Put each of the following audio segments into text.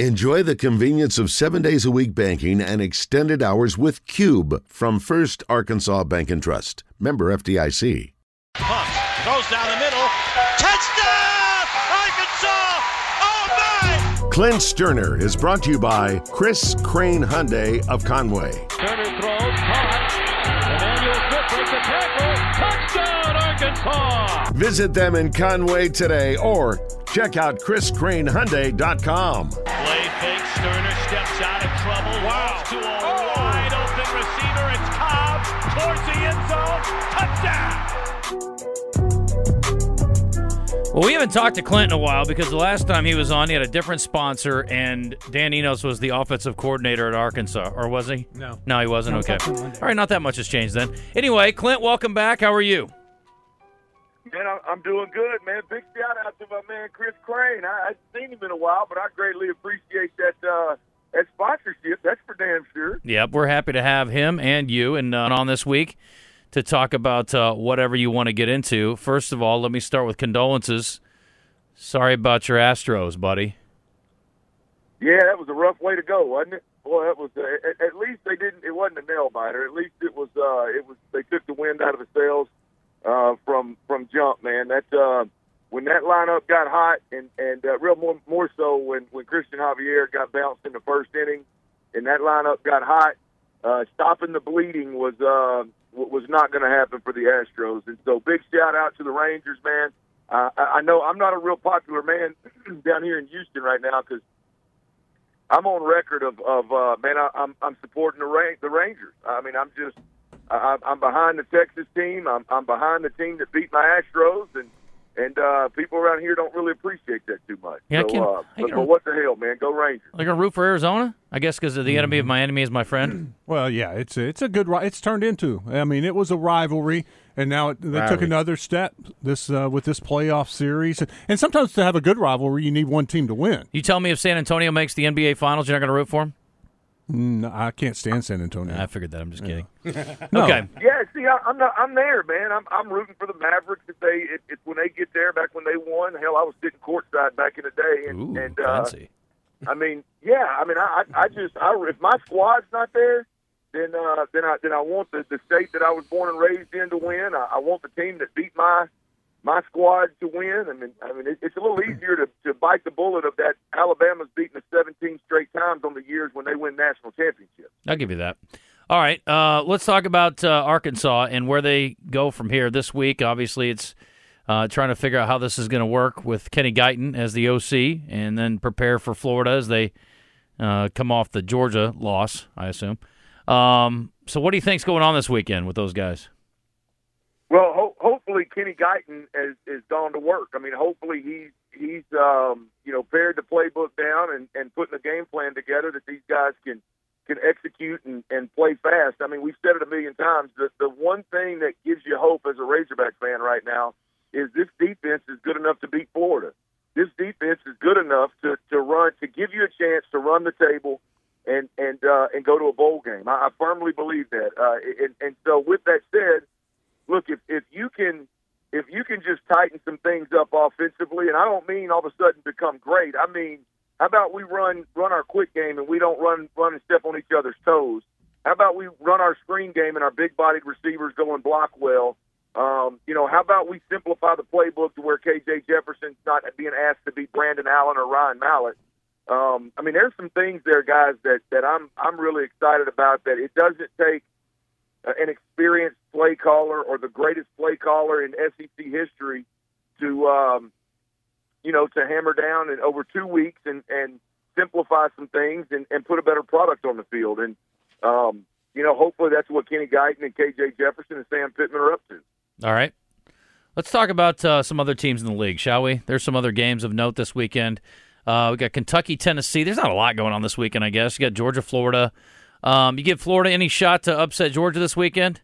Enjoy the convenience of seven days a week banking and extended hours with Cube from First Arkansas Bank and Trust. Member FDIC. Punt. Throws down the middle. Touchdown! Arkansas! Oh my! Clint Stoerner is brought to you by Chris Crain Hyundai of Conway. Turner throws, caught. Emmanuel Smith breaks a tackle. Touchdown, Arkansas! Visit them in Conway today or check out chriscrainhyundai.com. Play fake. Stoerner steps out of trouble. Wow. To a oh. wide open receiver. It's Cobb towards the end zone. Touchdown! Well, we haven't talked to Clint in a while because the last time he was on, he had a different sponsor, and Dan Enos was the offensive coordinator at Arkansas, or was he? No. No, he wasn't. No, okay. talked to him Monday. All right, not that much has changed then. Anyway, Clint, welcome back. How are you? Man, I- I'm doing good, man. Big shout out to my man Chris Crain. I, I've seen him in a while, but I greatly appreciate that uh, that sponsorship. That's for damn sure. Yep, we're happy to have him and you and uh, on this week to talk about uh, whatever you want to get into. First of all, let me start with condolences. Sorry about your Astros, buddy. Yeah, that was a rough way to go, wasn't it? Well, that was. Uh, at, at least they didn't. It wasn't a nail biter. At least it was. Uh, it was. They took the wind out of the sails uh, from from jump, man. That uh, when that lineup got hot, and and uh, real more more so when when Cristian Javier got bounced in the first inning, and that lineup got hot. Uh, stopping the bleeding was uh, was not going to happen for the Astros, and so big shout out to the Rangers, man. Uh, I know I'm not a real popular man down here in Houston right now because I'm on record of, of uh, man, I, I'm I'm supporting the Ra- the Rangers. I mean, I'm just I, I'm behind the Texas team. I'm I'm behind the team that beat my Astros, and and uh, people around here don't really appreciate that too much. Yeah, I can- uh, I but, can- but what the hell, man? Go Rangers! Like a root for Arizona? I guess because the enemy of my enemy is my friend. Well, yeah, it's a, it's a good. It's turned into. I mean, it was a rivalry, and now it, they took another step this uh, with this playoff series. And sometimes to have a good rivalry, you need one team to win. You tell me if San Antonio makes the NBA Finals, you're not going to root for him? No, I can't stand San Antonio. I figured that. I'm just kidding. No. Okay. Yeah, see, I, I'm not. I'm there, man. I'm I'm rooting for the Mavericks. If they, if, if when they get there, back when they won, hell, I was sitting courtside back in the day, and Ooh, and uh, fancy. I mean, yeah. I mean, I, I I just, I, if my squad's not there, then, uh, then I, then I want the, the state that I was born and raised in to win. I, I want the team that beat my, my squad to win. I mean, I mean, it, it's a little easier to, to bite the bullet of that Alabama's beaten us 17 straight times on the years when they win national championships. I'll give you that. All right. Uh, let's talk about uh, Arkansas and where they go from here this week. Obviously, it's uh, trying to figure out how this is going to work with Kenny Guiton as the OC and then prepare for Florida as they uh, come off the Georgia loss, I assume. Um, so, what do you think's going on this weekend with those guys? Well, ho- hopefully Kenny Guiton is, is gone to work. I mean, hopefully he's he's um, you know pared the playbook down and, and putting a game plan together that these guys can can execute and, and play fast. I mean, we've said it a million times. The the one thing that gives you hope as a Razorback fan right now is this defense is good enough to beat Florida. This defense is good enough to, to run to give you a chance to run the table and and uh, and go to a bowl game. I, I firmly believe that. Uh, and, and so, with that said, look if if you can if you can just tighten some things up offensively, and I don't mean all of a sudden become great. I mean, how about we run run our quick game and we don't run run and step on each other's toes? How about we run our screen game and our big bodied receivers go and block well? Um, you know, how about we simplify the playbook to where KJ Jefferson's not being asked to be Brandon Allen or Ryan Mallett? Um, I mean, there's some things there, guys, that that I'm I'm really excited about. That it doesn't take an experienced play caller or the greatest play caller in SEC history to, um, you know, to hammer down in over two weeks and, and simplify some things and, and put a better product on the field. And, um, you know, hopefully that's what Kenny Guiton and KJ Jefferson and Sam Pittman are up to. All right. Let's talk about uh, some other teams in the league, shall we? There's some other games of note this weekend. Uh, we got Kentucky, Tennessee. There's not a lot going on this weekend, I guess. You got Georgia, Florida. Um, you give Florida any shot to upset Georgia this weekend?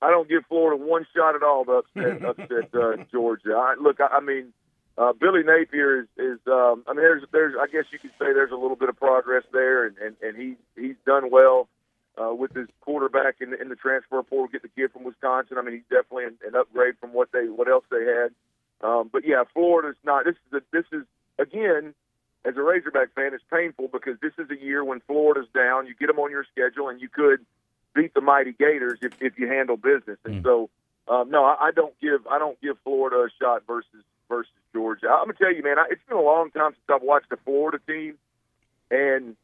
I don't give Florida one shot at all to upset, upset uh, Georgia. I, look, I, I mean, uh, Billy Napier is, is um, I mean, there's, there's, I guess you could say there's a little bit of progress there, and, and, and he, he's done well uh, with his quarterback in, the- in the transfer portal, get the kid from Wisconsin. I mean, he's definitely an, an upgrade from what they, what else they had. Um, but yeah, Florida's not. This is, a, this is again, as a Razorback fan, it's painful because this is a year when Florida's down. You get them on your schedule, and you could beat the mighty Gators if, if you handle business. And Mm. so, um, no, I, I don't give I don't give Florida a shot versus versus Georgia. I'm gonna tell you, man, I, it's been a long time since I've watched a Florida team, and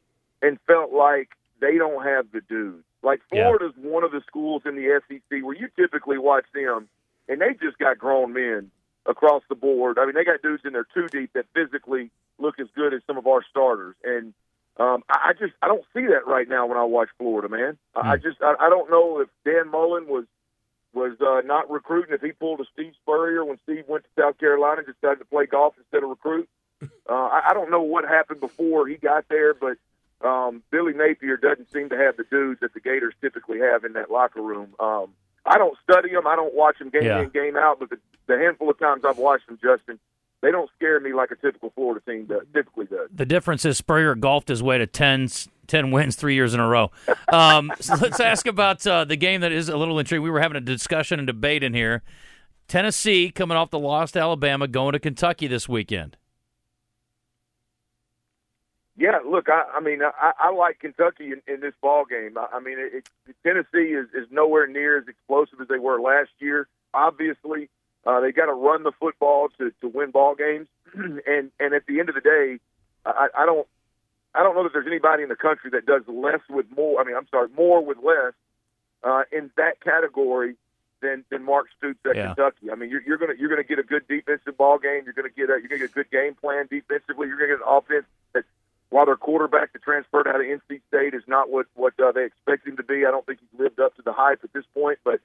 and felt like they don't have the dudes. Like Yeah. Florida's one of the schools in the SEC where you typically watch them, and they just got grown men across the board. I mean, they got dudes in there two deep that physically look as good as some of our starters, and um, I, I just I don't see that right now when I watch Florida, man. I, I just I, I don't know if Dan Mullen was was uh, not recruiting if he pulled a Steve Spurrier when Steve went to South Carolina and decided to play golf instead of recruit. Uh, I, I don't know what happened before he got there, but um, Billy Napier doesn't seem to have the dudes that the Gators typically have in that locker room. Um, I don't study them. I don't watch them game Yeah. in, game out. But the, the handful of times I've watched them, Justin, they don't scare me like a typical Florida team does, typically does. The difference is Spurrier golfed his way to 10, 10 wins three years in a row. Um, so let's ask about uh, the game that is a little intriguing. We were having a discussion and debate in here. Tennessee coming off the loss to Alabama, going to Kentucky this weekend. Yeah, look, I, I mean, I, I like Kentucky in, in this ball game. I, I mean, it, it, Tennessee is, is nowhere near as explosive as they were last year. Obviously, uh, they got to run the football to, to win ball games, and and at the end of the day, I, I don't I don't know that there's anybody in the country that does less with more. I mean, I'm sorry, more with less uh, in that category than than Mark Stoops at Yeah. Kentucky. I mean, you're, you're gonna you're gonna get a good defensive ball game. You're gonna get a you're gonna get a good game plan defensively. You're gonna get an offense that while their quarterback that transferred out of NC State is not what what uh, they expect him to be. I don't think he's lived up to the hype at this point, but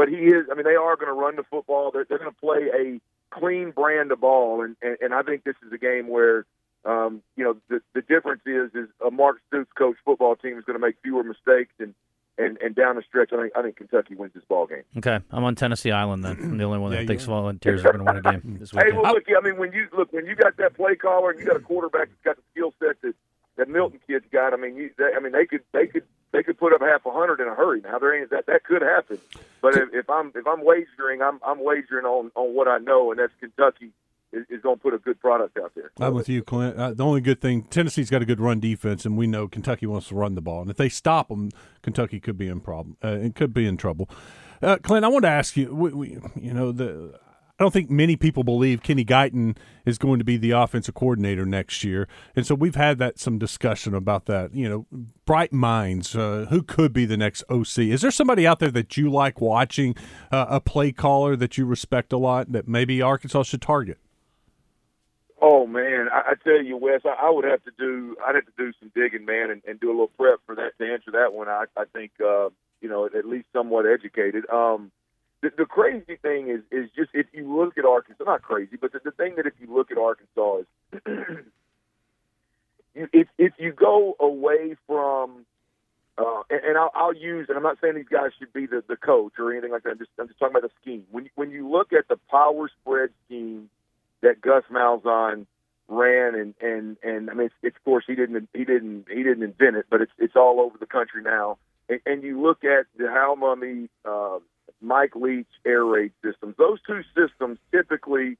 but he is. I mean, they are going to run the football. They're, they're going to play a clean brand of ball, and, and and I think this is a game where. Um, you know the the difference is is a Mark Stoops coach football team is going to make fewer mistakes and and and down the stretch I think I think Kentucky wins this ball game. Okay, I'm on Tennessee Island then. I'm the only one Yeah, that you thinks are. volunteers are going to win a game this Hey, well, look, I mean, when you look when you got that play caller and you got a quarterback that's got the skill set that that Milton kid's got, I mean, you, they, I mean, they could they could they could put up half a hundred in a hurry. Now there ain't that that could happen, but if, if I'm if I'm wagering, I'm I'm wagering on on what I know, and that's Kentucky is, is going to put a good product out there. I'm with you, Clint. Uh, the only good thing Tennessee's got a good run defense, and we know Kentucky wants to run the ball. And if they stop them, Kentucky could be in problem. Uh, it could be in trouble. Uh, Clint, I want to ask you. We, we, you know, the I don't think many people believe Kenny Guiton is going to be the offensive coordinator next year, and so we've had that some discussion about that. You know, bright minds. Uh, who could be the next OC? Is there somebody out there that you like watching, uh, a play caller that you respect a lot that maybe Arkansas should target? Oh man, I, I tell you, Wes, I, I would have to do. I'd have to do some digging, man, and, and do a little prep for that to answer that one. I, I think, uh, you know, at least somewhat educated. Um, the, the crazy thing is, is just if you look at Arkansas, not crazy, but the, the thing that if you look at Arkansas is, you, if if you go away from, uh, and, and I'll, I'll use, and I'm not saying these guys should be the, the coach or anything like that. I'm just I'm just talking about the scheme. When when you look at the power spread scheme that Gus Malzahn ran and and and I mean it's, it's of course he didn't he didn't he didn't invent it but it's it's all over the country now and, and you look at the Hal Mumme uh, Mike Leach air raid systems those two systems typically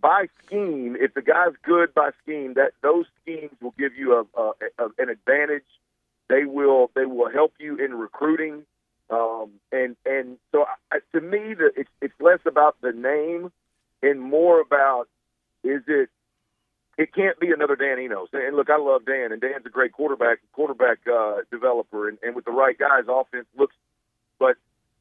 by scheme if the guy's good by scheme that those schemes will give you a, a, a an advantage they will they will help you in recruiting um, and and so I, to me the, it's it's less about the name and more about is it it can't be another Dan Enos. And look, I love Dan, and Dan's a great quarterback quarterback uh, developer, and, and with the right guys, offense looks.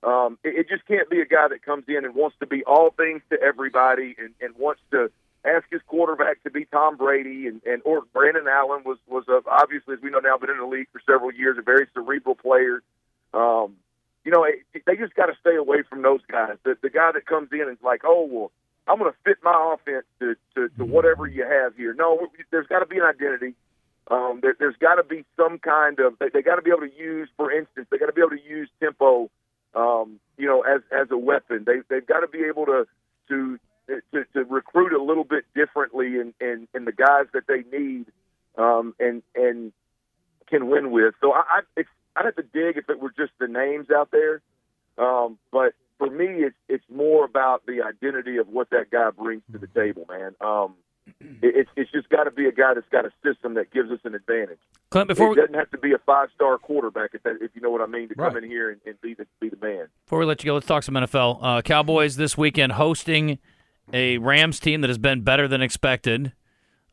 Um, it, it just can't be a guy that comes in and wants to be all things to everybody, and, and wants to ask his quarterback to be Tom Brady, and, and or Brandon Allen was was a, obviously, as we know now, been in the league for several years, a very cerebral player. Um, you know, it, they just got to stay away from those guys. The, the guy that comes in and is like, oh well I'm going to fit my offense to, to, to whatever you have here. No, there's got to be an identity. Um, there, there's got to be some kind of. They, they got to be able to use, for instance, they got to be able to use tempo, um, you know, as as a weapon. They they've got to be able to to to, to recruit a little bit differently in, in, in the guys that they need um, and and can win with. So I I, it's, I'd have to dig if it were just the names out there, um, but for me, it's it's more about the identity of what that guy brings to the table, man. Um, it's it's just got to be a guy that's got a system that gives us an advantage. Clint, before it we, doesn't have to be a five star quarterback if, that, if you know what I mean to come in here and, and be the be the man. before we let you go, let's talk some NFL. Uh, Cowboys this weekend hosting a Rams team that has been better than expected.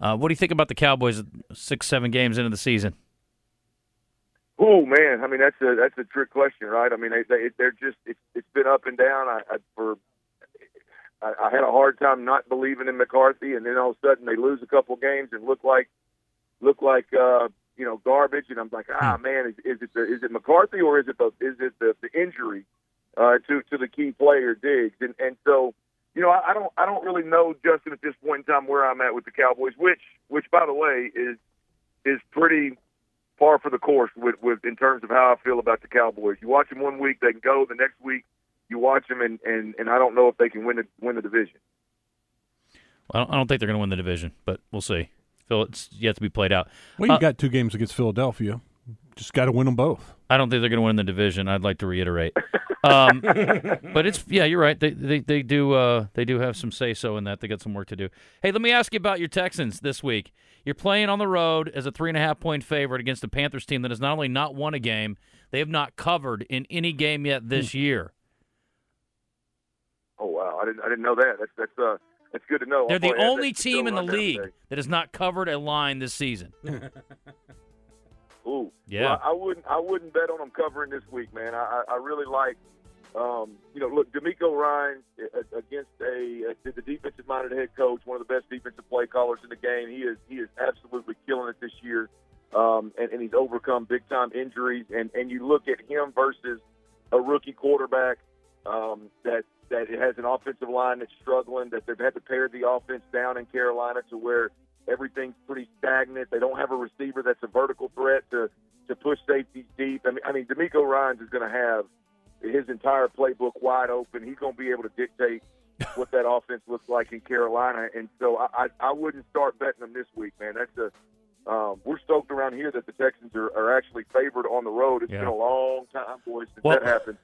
Uh, what do you think about the Cowboys six, seven games into the season? Oh man, I mean that's a that's a trick question, right? I mean they, they they're just it's it's been up and down. I, I for I, I had a hard time not believing in McCarthy, and then all of a sudden they lose a couple games and look like look like uh, you know garbage, and I'm like, ah man, is, is it the, is it McCarthy or is it the is it the, the injury uh, to to the key player Diggs? And and so you know I, I don't I don't really know Justin at this point in time where I'm at with the Cowboys, which which by the way is is pretty par for the course with, with in terms of how I feel about the Cowboys. You watch them one week, they can go. The next week, you watch them, and and, and I don't know if they can win the win the division. Well, I don't, think they're going to win the division, but we'll see. Phil, it's yet to be played out. Well, you Uh, got two games against Philadelphia. Just got to win them both. I don't think they're going to win the division. I'd like to reiterate, um, but it's yeah, you're right. They they, they do uh, they do have some say so in that. They got some work to do. Hey, let me ask you about your Texans this week. You're playing on the road as a three and a half point favorite against a Panthers team that has not only not won a game, they have not covered in any game yet this year. Wow, I didn't I didn't know that. That's that's uh that's good to know. They're I'll the only that team in the league today. that has not covered a line this season. Ooh, Yeah. Well, I wouldn't I wouldn't bet on them covering this week, man. I I I really like. Um, you know, look, DeMeco Ryan against a uh, the defensive-minded head coach, one of the best defensive play callers in the game. He is he is absolutely killing it this year, um, and, and he's overcome big-time injuries. And and you look at him versus a rookie quarterback um, that that it has an offensive line that's struggling. That they've had to pare the offense down in Carolina to where everything's pretty stagnant. They don't have a receiver that's a vertical threat to to push safeties deep. I mean, I mean, DeMeco Ryans is going to have his entire playbook wide open. He's going to be able to dictate what that offense looks like in Carolina, and so I, I, I wouldn't start betting them this week, man. That's a um, we're stoked around here that the Texans are, are actually favored on the road. It's Yeah. been a long time, boys, since Well- that happened.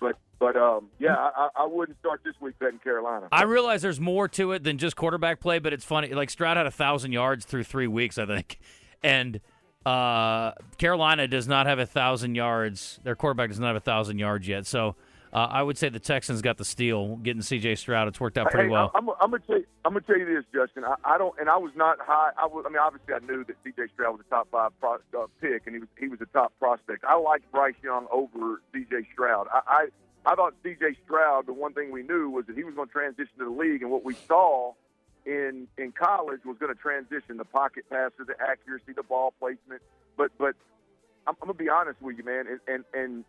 But but um, yeah, I, I wouldn't start this week betting Carolina. I realize there's more to it than just quarterback play, but it's funny. Like Stroud had a thousand yards through three weeks, I think, and uh, Carolina does not have a thousand yards. Their quarterback does not have a thousand yards yet. So uh, I would say the Texans got the steal, getting C.J. Stroud. It's worked out pretty hey, well. I'm, I'm gonna tell you, I'm gonna tell you this, Justin. I, I don't, and I was not high. I was, I mean, obviously, I knew that C.J. Stroud was a top five pro, uh, pick, and he was he was a top prospect. I liked Bryce Young over C.J. Stroud. I, I I thought C.J. Stroud. The one thing we knew was that he was going to transition to the league, and what we saw in in college was going to transition the pocket passer, the accuracy, the ball placement. But but I'm, I'm gonna be honest with you, man, and and, and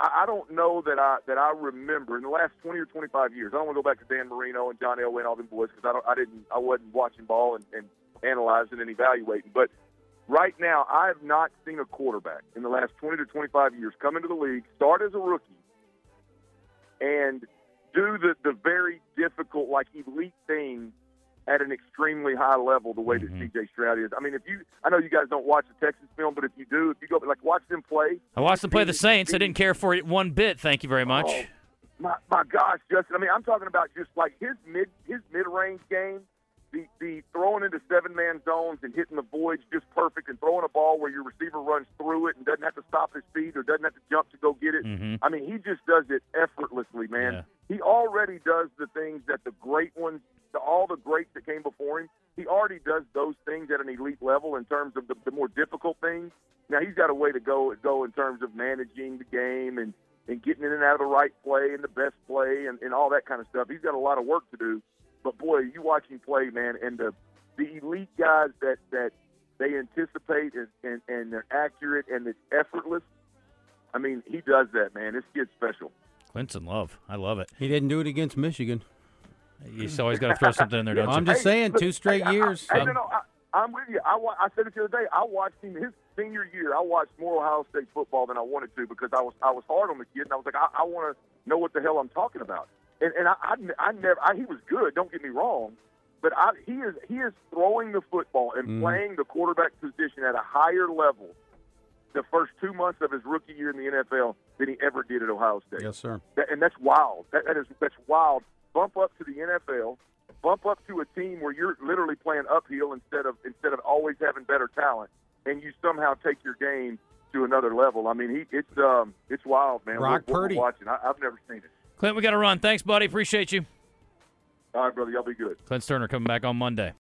I don't know that I that I remember in the last 20 or 25 years. I don't want to go back to Dan Marino and John Elway and all them boys because I don't I didn't I wasn't watching ball and, and analyzing and evaluating. But right now, I have not seen a quarterback in the last 20 to 25 years come into the league, start as a rookie, and do the the very difficult like elite things at an extremely high level the way that CJ Stroud is. I mean, if you I know you guys don't watch the Texas film, but if you do, if you go like watch them play, I watched them play the Saints. I didn't care for it one bit. Thank you very much. Oh, my my gosh, Justin. I mean, I'm talking about just like his mid his mid range game, the the throwing into seven man zones and hitting the voids just perfect, and throwing a ball where your receiver runs through it and doesn't have to stop his feet or doesn't have to jump to go get it. Mhm. I mean, he just does it effortlessly, man. Yeah. He already does the things that the great ones, all the greats that came before him. He already does those things at an elite level in terms of the, the more difficult things. Now he's got a way to go go in terms of managing the game and and getting in and out of the right play and the best play and, and all that kind of stuff. He's got a lot of work to do. But boy, you watch him play, man, and the the elite guys that that they anticipate and, and, and they're accurate and it's effortless. I mean, he does that, man. This kid's special. Clinton Love. I love it. He didn't do it against Michigan. You always got to throw something in there, don't you? I'm you? just saying, two straight hey, years. I, I, Um, no, no, I, I'm with you. I, I said it the other day. I watched him his senior year. I watched more Ohio State football than I wanted to because I was I was hard on the kid, and I was like, I, I want to know what the hell I'm talking about. And and I I, I never I, he was good. Don't get me wrong, but I, he is he is throwing the football and Mhm. playing the quarterback position at a higher level the first two months of his rookie year in the NFL than he ever did at Ohio State. yes, sir. That, and that's wild. That, that is that's wild. Bump up to the NFL bump up to a team where you're literally playing uphill instead of instead of always having better talent, and you somehow take your game to another level. I mean, he it's um it's wild, man. What we're Purdy. watching. I, I've never seen it. Clint, we got to run. Thanks, buddy. Appreciate you. All right, brother, y'all be good. Clint Stoerner coming back on Monday.